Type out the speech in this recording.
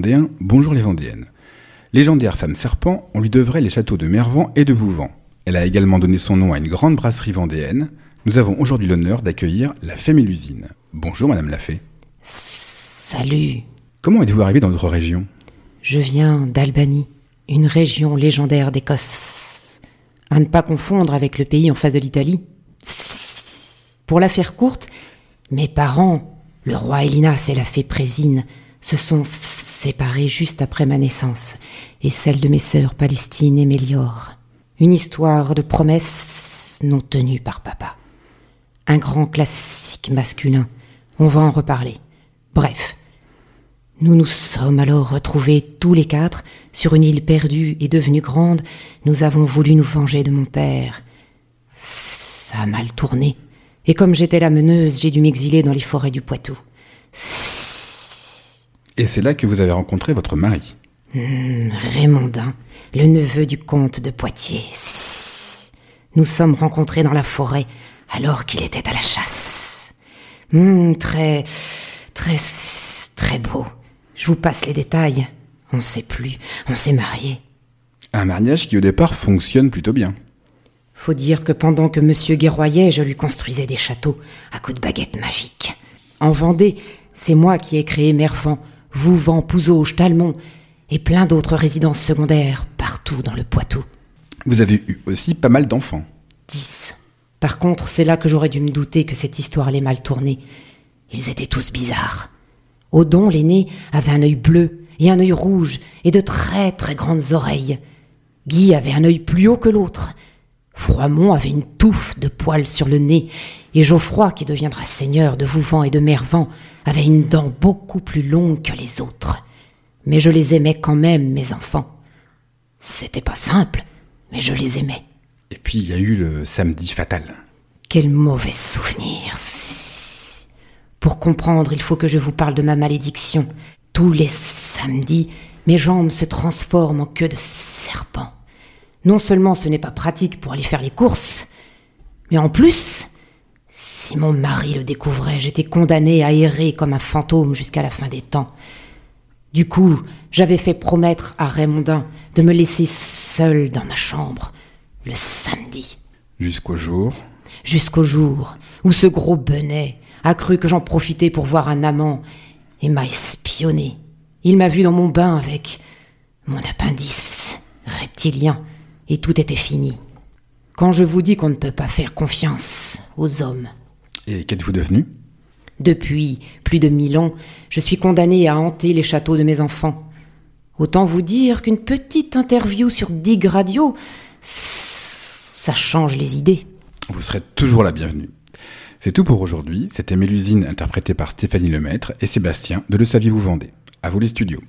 Vendéens, bonjour les Vendéennes. Légendaire femme serpent, on lui devrait les châteaux de Mervan et de Vouvant. Elle a également donné son nom à une grande brasserie vendéenne. Nous avons aujourd'hui l'honneur d'accueillir la Fée Mélusine. Bonjour Madame la Fée. Salut, Comment êtes-vous arrivée dans notre région? Je viens d'Albanie, une région légendaire d'Écosse. À ne pas confondre avec le pays en face de l'Italie. Pour la faire courte, mes parents, le roi Elinas et la fée Présine, se sont séparés juste après ma naissance, et celle de mes sœurs Palestine et Mélior. Une histoire de promesses non tenues par papa. Un grand classique masculin. On va en reparler. Bref, nous nous sommes alors retrouvés tous les quatre sur une île perdue et devenue grande. Nous avons voulu nous venger de mon père. Ça a mal tourné. Et comme j'étais la meneuse, j'ai dû m'exiler dans les forêts du Poitou. Et c'est là que vous avez rencontré votre mari. Hmm, Raymondin, le neveu du comte de Poitiers. Nous sommes rencontrés dans la forêt alors qu'il était à la chasse. Hmm, très, très, très beau. Je vous passe les détails. On ne sait plus, on s'est mariés. Un mariage qui au départ fonctionne plutôt bien. Faut dire que pendant que monsieur guerroyait, je lui construisais des châteaux à coups de baguettes magiques. En Vendée, c'est moi qui ai créé Mervan, Vouvant, Pouzauge, Talmont et plein d'autres résidences secondaires partout dans le Poitou. Vous avez eu aussi pas mal d'enfants. Dix. Par contre, c'est là que j'aurais dû me douter que cette histoire allait mal tourner. Ils étaient tous bizarres. Odon, l'aîné, avait un œil bleu et un œil rouge et de très très grandes oreilles. Guy avait un œil plus haut que l'autre. Froimont avait une touffe de poils sur le nez, et Geoffroy, qui deviendra seigneur de Vouvant et de Mervan, avait une dent beaucoup plus longue que les autres. Mais je les aimais quand même, mes enfants. C'était pas simple, mais je les aimais. Et puis il y a eu le samedi fatal. Quel mauvais souvenir. Pour comprendre, il faut que je vous parle de ma malédiction. Tous les samedis, mes jambes se transforment en queue de serpent. Non seulement ce n'est pas pratique pour aller faire les courses, mais en plus, si mon mari le découvrait, j'étais condamnée à errer comme un fantôme jusqu'à la fin des temps. Du coup, j'avais fait promettre à Raymondin de me laisser seule dans ma chambre le samedi Jusqu'au jour. jusqu'au jour où ce gros benet a cru que j'en profitais pour voir un amant et m'a espionné. Il m'a vu dans mon bain avec mon appendice reptilien et tout était fini. Quand je vous dis qu'on ne peut pas faire confiance aux hommes. Et qu'êtes-vous devenu? Depuis plus de mille ans, je suis condamné à hanter les châteaux de mes enfants. Autant vous dire qu'une petite interview sur Dig Radio, ça change les idées. Vous serez toujours la bienvenue. C'est tout pour aujourd'hui. C'était Mélusine interprétée par Stéphanie Lemaître et Sébastien de Le Saviez-vous Vendée. À vous les studios.